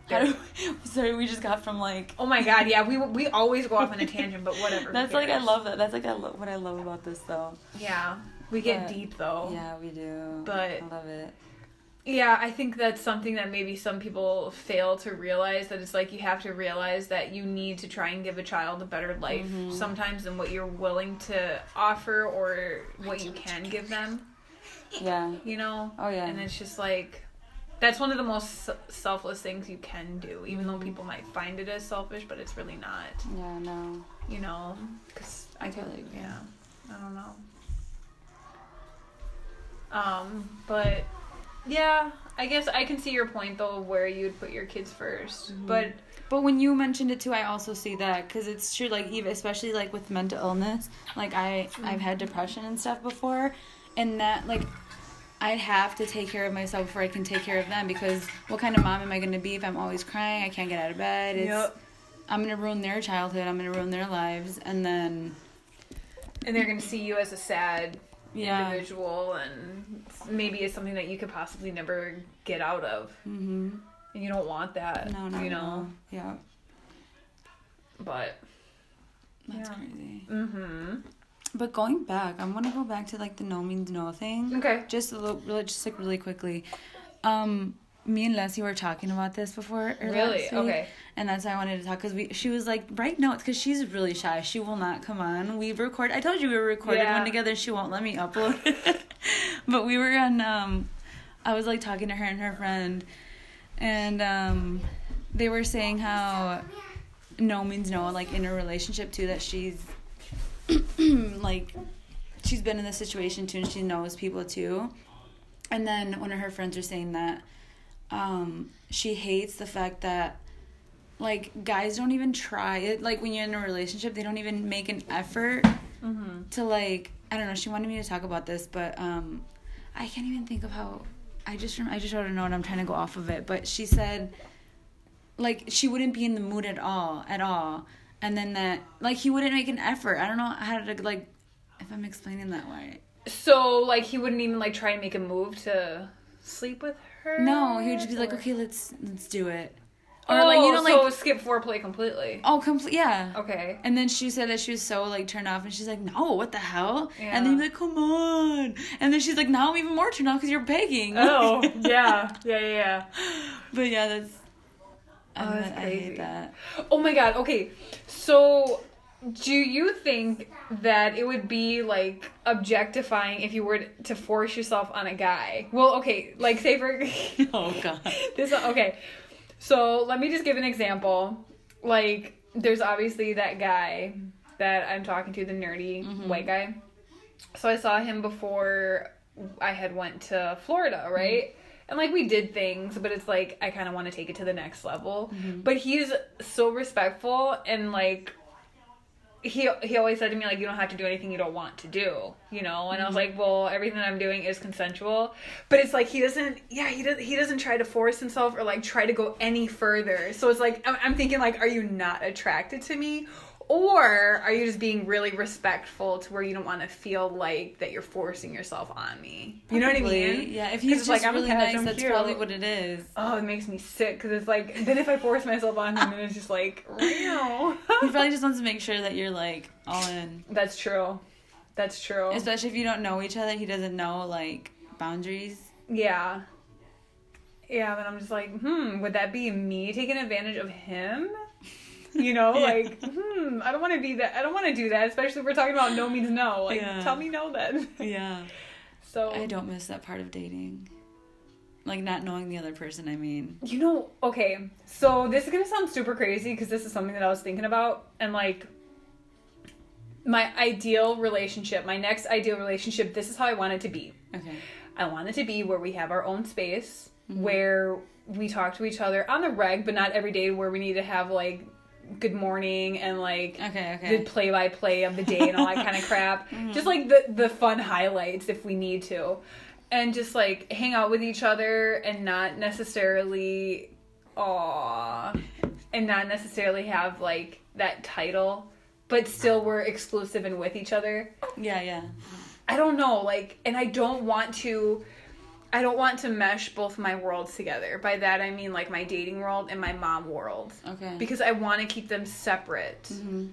Do, (laughs) sorry, we just got from like. Oh my god, yeah, we we always go off on a tangent, but (laughs) whatever. That's like I love that. That's like I love what I love about this though. Yeah, we get But- deep though. Yeah, we do. But- I love it. Yeah, I think that's something that maybe some people fail to realize that it's like you have to realize that you need to try and give a child a better life Mm-hmm. sometimes than what you're willing to offer or what you can give them, Yeah. you know? Oh yeah. And it's just like that's one of the most selfless things you can do, even Mm-hmm. though people might find it as selfish, but it's really not, yeah. No. you know? Cuz I I could totally agree. yeah. I don't know. Um, but yeah, I guess I can see your point though, where you'd put your kids 1st Mm-hmm. But But when you mentioned it too, I also see that because it's true. Like even especially like with mental illness, like I I've had depression and stuff before, and that like I'd have to take care of myself before I can take care of them because what kind of mom am I going to be if I'm always crying? I can't get out of bed. It's Yep. I'm gonna ruin their childhood. I'm gonna ruin their lives, and then and they're gonna see you as a sad Yeah. individual and maybe it's something that you could possibly never get out of. Mm-hmm. And you don't want that. No, no, you know. no. Yeah. But That's Yeah. crazy. mm-hmm. But going back, I want to go back to like the no means no thing. Okay. Just a little, just like really quickly. Um, me and Leslie were talking about this before. Really? week, Okay. And that's why I wanted to talk because we. She was like, write notes because she's really shy. She will not come on. We record. I told you we were recording Yeah. one together. She won't let me upload. it. (laughs) but we were on. Um, I was like talking to her and her friend, and um, they were saying how no means no, like in a relationship too, that she's (clears throat) like she's been in this situation too and she knows people too. And then one of her friends are saying that um she hates the fact that like guys don't even try it like when you're in a relationship they don't even make an effort Mm-hmm. to like I don't know she wanted me to talk about this but um I can't even think of how I just I just wrote a note I'm trying to go off of it but she said like she wouldn't be in the mood at all at all and then that like he wouldn't make an effort I don't know how to like if I'm explaining that right So like he wouldn't even like try and make a move to sleep with her. No he would just be like okay let's let's do it Or or like you oh, know so like skip foreplay completely. oh complete yeah Okay. And then she said that she was so like turned off, and she's like, "No, what the hell?" Yeah. And then he's like, "Come on!" And then she's like, "Now I'm even more turned off because you're begging." Oh (laughs) yeah, yeah, yeah, yeah. but yeah, that's. I, Oh, that's I crazy. hate that. Oh my god. Okay, so do you think that it would be like objectifying if you were to force yourself on a guy? Well, okay, like say for (laughs) Oh god. (laughs) this okay. So let me just give an example. Like, there's obviously that guy that I'm talking to, the nerdy Mhm. white guy. So I saw him before I had went to Florida, right? And like we did things, but it's like I kind of want to take it to the next level. But he's so respectful and like he he always said to me like you don't have to do anything you don't want to do you know? And i was mm-hmm. like well everything that i'm doing is consensual. But it's like he doesn't yeah he doesn't he doesn't try to force himself or like try to go any further. So it's like i'm, I'm thinking like are you not attracted to me or are you just being really respectful to where you don't want to feel like that you're forcing yourself on me you know what i mean Yeah, if he's just like, I'm really nice, I'm that's cute. probably what it is. oh it makes me sick because it's like then if i force myself on him then it's just like (laughs) no. He probably just wants to make sure that you're like all in. that's true that's true Especially if you don't know each other, he doesn't know like boundaries. Yeah. Yeah, then I'm just like, hmm, would that be me taking advantage of him? (laughs) You know, Yeah. like, hmm, I don't want to be that. I don't want to do that, especially if we're talking about no means no. Like, Yeah. tell me no then. (laughs) Yeah. So, I don't miss that part of dating. Like not knowing the other person, I mean. you know, okay, so this is going to sound super crazy because this is something that I was thinking about. And like, my ideal relationship, my next ideal relationship, this is how I want it to be. Okay. I want it to be where we have our own space, Mm-hmm. where we talk to each other on the reg, but not every day where we need to have like good morning and like Okay, okay. the play by play of the day and all that kind of (laughs) crap. Mm-hmm. Just like the the fun highlights if we need to. And just like hang out with each other and not necessarily aw and not necessarily have like that title, but still we're exclusive and with each other. Yeah, yeah. I don't know, like, and I don't want to. I don't want to mesh both my worlds together. By that I mean like my dating world and my mom world. Okay. Because I want to keep them separate. hmm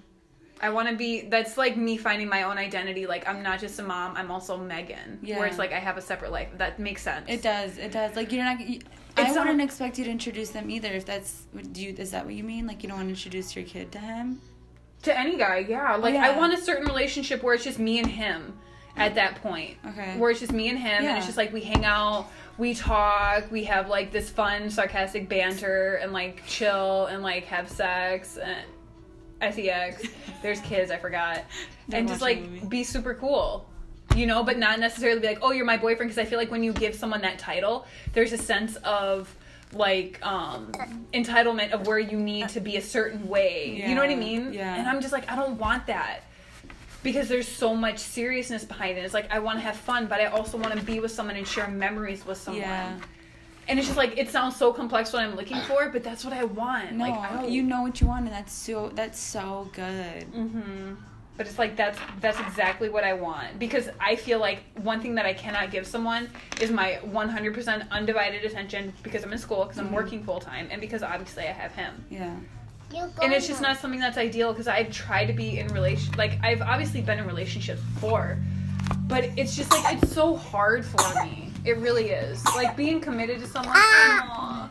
I want to be. That's like me finding my own identity. Like I'm not just a mom. I'm also Megan. Yeah. Where it's like I have a separate life. That makes sense. It does. It does. Like you're not. You, I not- wouldn't expect you to introduce them either. If that's do you is that what you mean? Like you don't want to introduce your kid to him? to any guy. Yeah. Like Yeah. I want a certain relationship where it's just me and him. At that point, Okay. where it's just me and him, and it's just like we hang out, we talk, we have like this fun, sarcastic banter, and like chill, and like have sex, and sex. (laughs) There's kids, I forgot, Don't and just like be super cool, you know, but not necessarily be like, oh, you're my boyfriend, because I feel like when you give someone that title, there's a sense of like um entitlement of where you need to be a certain way. You know what I mean? yeah. And I'm just like, I don't want that because there's so much seriousness behind it. It's like I want to have fun, but I also want to be with someone and share memories with someone. Yeah. And it's just like it sounds so complex what I'm looking for, but that's what I want. No, like I you know what you want, and that's so that's so good. hmm But it's like that's that's exactly what I want because I feel like one thing that I cannot give someone is my 100% undivided attention because I'm in school because I'm working full time and because obviously I have him. Yeah. And it's just not something that's ideal because I've tried to be in relation like I've obviously been in relationships before, but it's just like it's so hard for me. It really is. Like being committed to someone. Ah.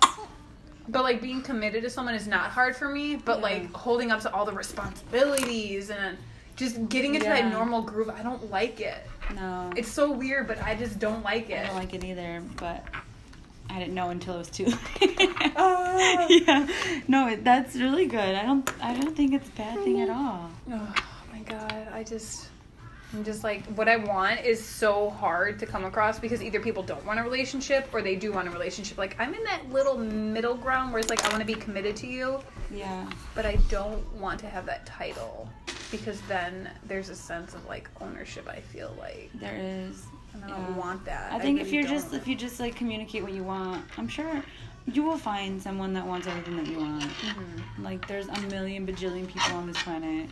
But like being committed to someone is not hard for me, but Yeah. like holding up to all the responsibilities and just getting into Yeah. that normal groove, I don't like it. No. It's so weird, but I just don't like it. I don't like it either, but I didn't know until it was too (laughs) late. Ah. (laughs) yeah. No, it, that's really good. I don't I don't think it's a bad thing at all. Oh my god, I just I'm just like what I want is so hard to come across because either people don't want a relationship or they do want a relationship. Like I'm in that little middle ground where it's like I want to be committed to you, Yeah. but I don't want to have that title because then there's a sense of like ownership I feel like There is. And I don't Yeah. want that. I think if really you're just if you just like communicate what you want, I'm sure you will find someone that wants everything that you want. Mhm. Like there's a million bajillion people on this planet.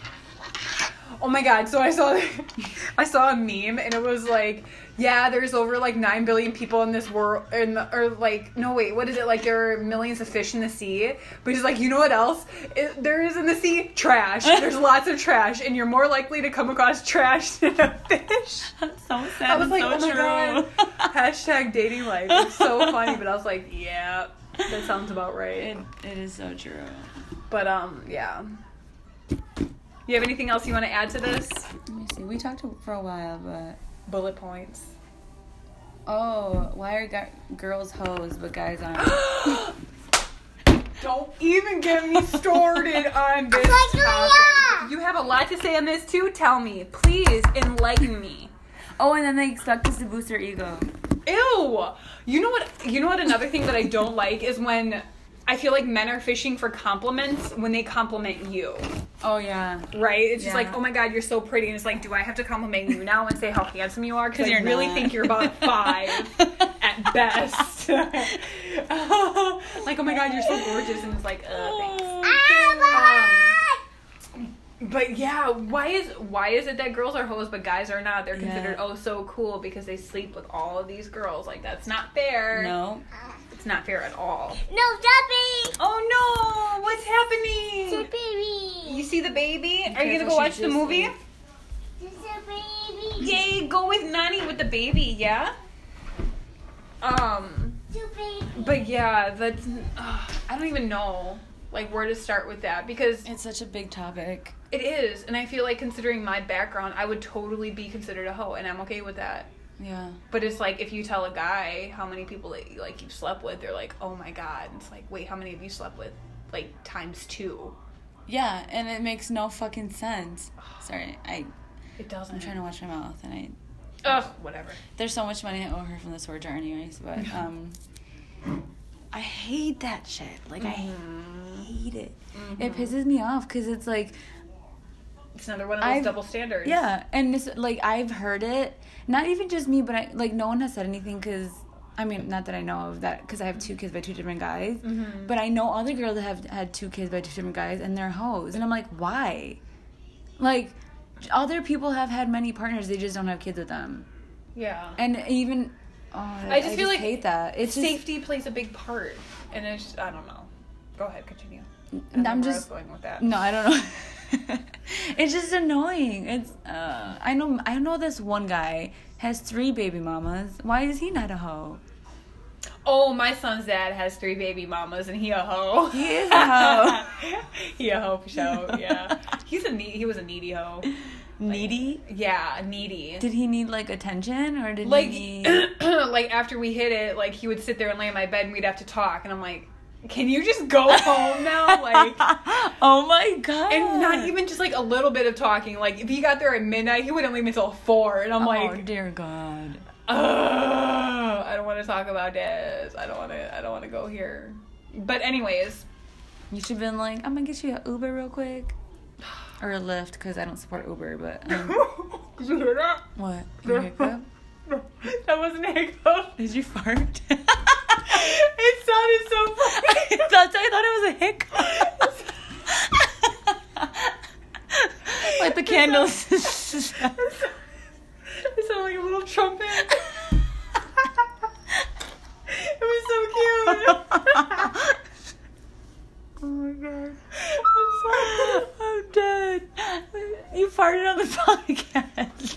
Oh my god, so I saw (laughs) I saw a meme and it was like, yeah, there's over like 9 billion people in this world in the, or like no wait, what is it like there are millions of fish in the sea, but he's like, you know what else it, there is in the sea? Trash. (laughs) There's lots of trash and you're more likely to come across trash than a fish. (laughs) That's so sad. I was like, so oh my true. god. Hashtag dating life. It's so funny, but I was like, yeah, that sounds about right. it, it is so true. But um, yeah. You have anything else you want to add to this? Let me see. We talked for a while, but Bullet points. oh, why are gu- girls hoes but guys aren't? (gasps) Don't even get me started (laughs) on this topic. You have a lot to say on this too. Tell me, please enlighten me. oh, and then they expect us to boost their ego. Ew. You know what? You know what? Another thing that I don't like is when I feel like men are fishing for compliments when they compliment you. Oh yeah. Right? It's just like, oh my god, you're so pretty, and it's like, do I have to compliment you now and say how handsome you are? Because I you're really not. think you're about (laughs) five at best. (laughs) like, oh my god, you're so gorgeous, and it's like, uh, thanks. Ah, But yeah, why is why is it that girls are hoes but guys are not? They're Yeah. considered oh so cool because they sleep with all of these girls. Like that's not fair. No. it's not fair at all. No, Debbie. Oh no, what's happening? It's a baby. You see the baby? Are you gonna go watch the just- movie? It's a baby. Yay, go with Nani with the baby, yeah? Um, baby. but yeah, that's uh, I don't even know like where to start with that because It's such a big topic. It is, and I feel like considering my background, I would totally be considered a hoe, and I'm okay with that. Yeah. But it's like if you tell a guy how many people that you, like you've slept with, they're like, "Oh my god!" And it's like, "Wait, how many have you slept with?" Like times two. Yeah, and it makes no fucking sense. (sighs) Sorry, I It doesn't. I'm trying to watch my mouth, and I Ugh, whatever. there's so much money I owe her from this word jar, anyways. But (laughs) um, I hate that shit. Like I hate it. It pisses me off because it's like It's another one of those I've- double standards. Yeah, and it's like I've heard it. Not even just me, but I like no one has said anything because I mean, not that I know of that because I have two kids by two different guys. Mhm. But I know other girls that have had two kids by two different guys, and they're hoes, and I'm like, why? Like, other people have had many partners, they just don't have kids with them, Yeah. and even. Oh, I, I just feel like hate that. It's just, Safety plays a big part, and it's just, I don't know. Go ahead, continue. I I'm know where I was just going with that. No, I don't know. (laughs) (laughs) it's just annoying. It's uh I know I know this one guy has three baby mamas. Why is he not a hoe? Oh, my son's dad has three baby mamas, and he a hoe. He is a hoe. (laughs) he a hoe for sure. Yeah. He's a need. He was a needy hoe. Needy? Yeah, needy. Did he need like attention or did like he (clears throat) like after we hit it, like he would sit there and lay in my bed and we'd have to talk and I'm like, Can you just go home now? Like (laughs) Oh my god. and not even just like a little bit of talking. Like if he got there at midnight, he wouldn't leave until four and I'm Oh like oh dear god. Ugh, I don't want to talk about this. I don't want to I don't want to go here. But anyways, You should have been like, I'm gonna get you an Uber real quick. (sighs) Or a Lyft, because I don't support Uber, but um, did (laughs) you hear that? what? Hiccup? (laughs) (laughs) That wasn't a hiccup. Did you fart? (laughs) it sounded so funny. (laughs) That's I thought it was a hiccup. like the candles. It sound like a little trumpet. it was so cute. oh my god. I'm sorry. I'm dead. You farted on the podcast.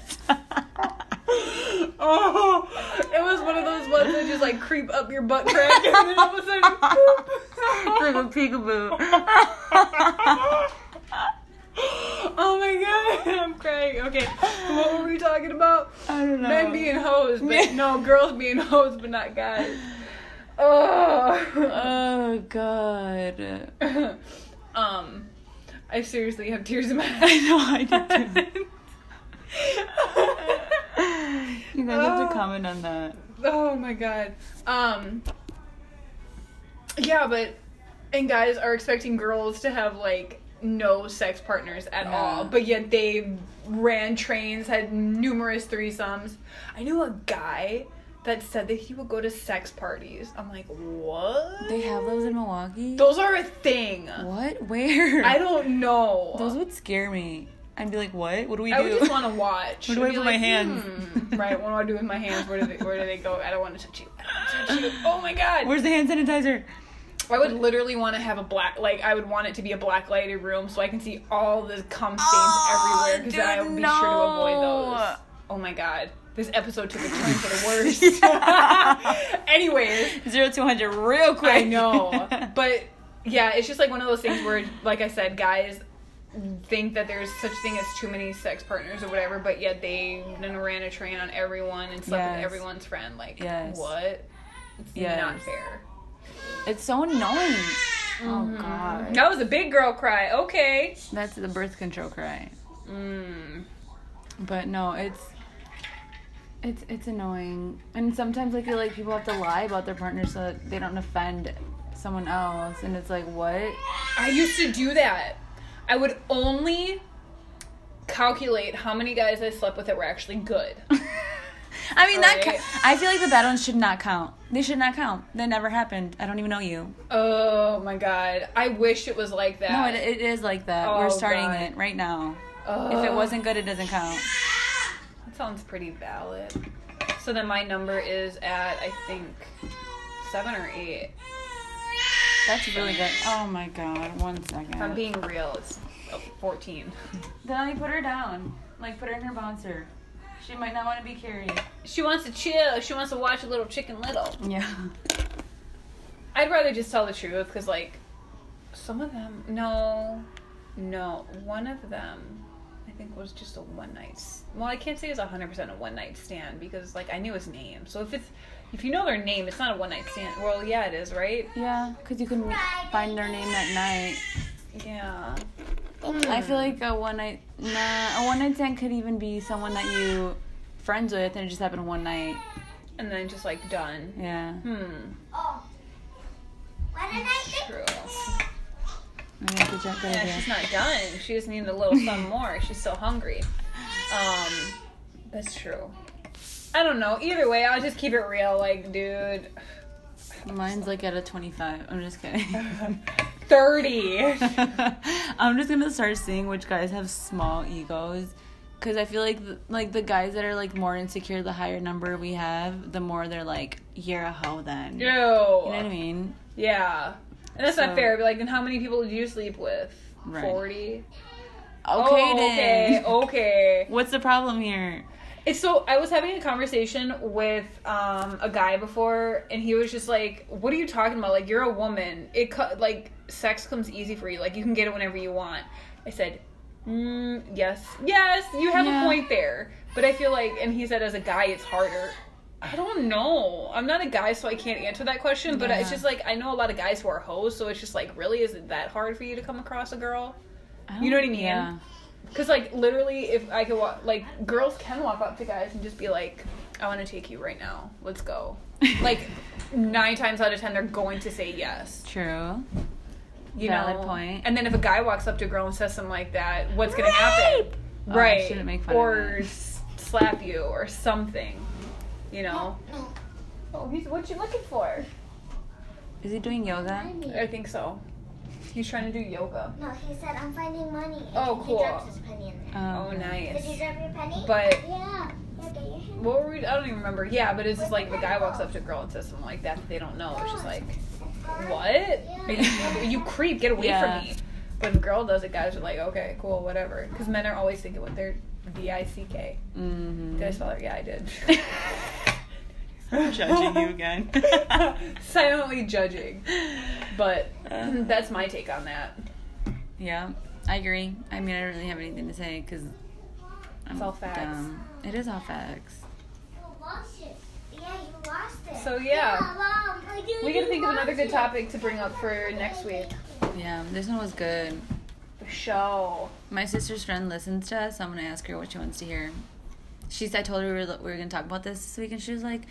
(laughs) Oh, it was one of those ones that just like creep up your butt crack and then all of a sudden, (laughs) boop. like a peekaboo. (laughs) oh my god, I'm crying. Okay, what were we talking about? I don't know. Men being hoes, but no, girls being hoes, but not guys. Oh. Oh god. um, I seriously have tears in my eyes. I know I did too. You guys have to Oh. comment on that. Oh my god. Um Yeah, but and guys are expecting girls to have like no sex partners at Yeah. all, but yet they ran trains, had numerous threesomes. I knew a guy that said that he would go to sex parties. I'm like, "What?" They have those in Milwaukee? Those are a thing. What? Where? I don't know. Those would scare me. I'd be like, what? What do we do? I would just want to watch. What do I I'd do with my hands? "Hmm, right. What do I do with my hands? Where do they Where do they go? I don't want to touch you. I don't want to touch you. Oh my god. Where's the hand sanitizer? I would literally want to have a black, like I would want it to be a black lighted room so I can see all the cum stains Oh, everywhere because I would be sure to avoid those. Oh my god, this episode took a turn for the (laughs) worst. (laughs) Anyways, Zero to 100 real quick. I know, (laughs) but yeah, it's just like one of those things where, like I said, guys think that there's such thing as too many sex partners or whatever, but yet they then ran a train on everyone and slept with everyone's friend. Like, Yes. what? It's Yes. not fair. It's so annoying. Oh, Mhm. God. That was a big girl cry. Okay. That's the birth control cry. Mm. But no, it's it's it's annoying. And sometimes I feel like people have to lie about their partner so that they don't offend someone else. And it's like, what? I used to do that. I would only calculate how many guys I slept with that were actually good. (laughs) I mean, that Right. ca- I feel like the bad ones should not count. They should not count. That never happened. I don't even know you. Oh my god. I wish it was like that. No, it, it is like that. Oh, We're starting God. it right now. Ugh. If it wasn't good, it doesn't count. That sounds pretty valid. So then my number is at, I think, seven or eight. That's really good. Oh my god. One second. If I'm being real, it's oh, 14. Then I put her down. Like, put her in her bouncer. She might not want to be carried. She wants to chill. She wants to watch a little Chicken Little. Yeah. I'd rather just tell the truth because, like, some of them, no, no, one of them, I think was just a one night. Well, I can't say it's hundred percent a one night stand because, like, I knew his name. So if it's, if you know their name, it's not a one night stand. Well, yeah, it is, right? Yeah, because you can find their name that night. Yeah. I feel like a one night, nah, a one night stand could even be someone that you friends with and it just happened one night. And then just like done. Yeah. Hmm. Oh. What did I think? True. Maybe that's a good Yeah, idea. she's not done. She just needed a little something more. She's still hungry. Um, that's true. I don't know. Either way, I'll just keep it real. Like, dude, Mine's like at a 25. I'm just kidding. (laughs) 30. (laughs) I'm just gonna start seeing which guys have small egos, because I feel like the, like the guys that are like more insecure, the higher number we have, the more they're like, you're a hoe then. Ew. You know what I mean? Yeah. And that's So- not fair. But like, then how many people do you sleep with? Right. 40? Okay oh, then. okay. Okay. (laughs) What's the problem here? It's so I was having a conversation with um, a guy before, and he was just like, "What are you talking about? Like you're a woman. It co- like sex comes easy for you. Like you can get it whenever you want." I said, mm, "Yes, yes, you have Yeah. a point there." But I feel like, and he said, as a guy, it's harder. I don't know. I'm not a guy, so I can't answer that question. But it's just like I know a lot of guys who are hoes, so it's just like, really, is it that hard for you to come across a girl? You know what I mean? Yeah. Because like literally, if I could walk, like girls can walk up to guys and just be like, "I want to take you right now. Let's go." (laughs) Like nine times out of ten, they're going to say yes. True. You Valid know. point. And then if a guy walks up to a girl and says something like that, what's gonna happen? Oh, right. shouldn't make fun of or that. slap you or something. You know. Oh, he's what you looking for? Is he doing yoga? I think so. He's trying to do yoga. No, he said I'm finding money. And Oh, he cool. drops his penny in there. Oh, okay. nice. Did you drop your penny? But yeah. Yeah, get your hand. what were we? I don't even remember. Yeah, but it's just like the guy walks up to a girl and says something like that that they don't know. It's just like, what? Are you, (laughs) you creep! Get away Yeah. from me. But if a girl does it, guys are like, okay, cool, whatever. Because men are always thinking what they're D I C K. Mm-hmm. Did I spell it? Yeah, I did. (laughs) I'm judging you again. (laughs) Silently judging. But uh. that's my take on that. Yeah, I agree. I mean, I don't really have anything to say because It's all facts. Dumb. It is all facts. You lost it. Yeah, you lost it. So, yeah. Mom, We gotta think of another good topic to bring up for next week. Yeah, this one was good. The show. My sister's friend listens to us. So I'm gonna ask her what she wants to hear. She's. I told her we were, we were gonna talk about this this week, and she was like,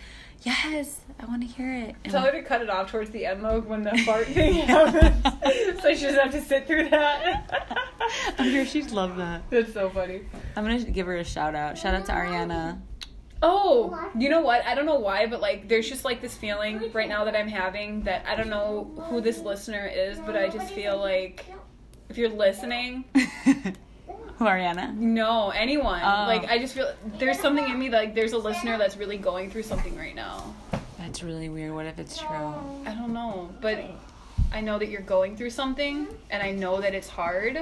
"Yes, I want to hear it." And Tell her to cut it off towards the end though when the fart (laughs) thing happens. (laughs) so she doesn't have to sit through that. (laughs) I'm sure she'd love that. That's so funny. I'm gonna give her a shout out. Shout out to Ariana. Oh, you know what? I don't know why, but like, there's just like this feeling right now that I'm having that I don't know who this listener is, but I just feel like if you're listening, (laughs) Who Ariana? no, anyone. Oh. Like, I just feel there's something in me that like there's a listener that's really going through something right now. That's really weird. What if it's true? I don't know, but I know that you're going through something, and I know that it's hard,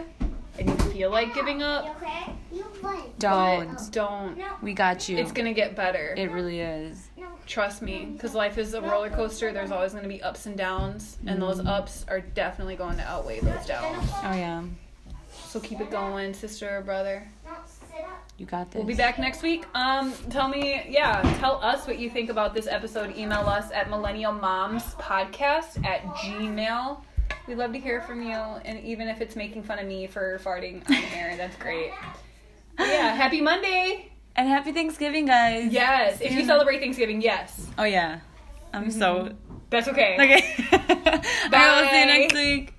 and you feel like giving up. okay? You won. Don't. Don't. We got you. It's gonna get better. It really is. Trust me, because life is a roller coaster. There's always going to be ups and downs, and those mm-hmm. ups are definitely going to outweigh those downs. Oh yeah. So keep it going, sister or brother. No, sit up. You got this. We'll be back next week. Um, tell me, yeah, tell us what you think about this episode. Email us at Millennial Moms Podcast at Gmail. We'd love to hear from you, and even if it's making fun of me for farting on air, that's great. But yeah, happy Monday. And happy Thanksgiving, guys. Yes, if you celebrate Thanksgiving, yes, Oh yeah. I'm so that's okay. okay. (laughs) All right, we'll see you Bye. next week.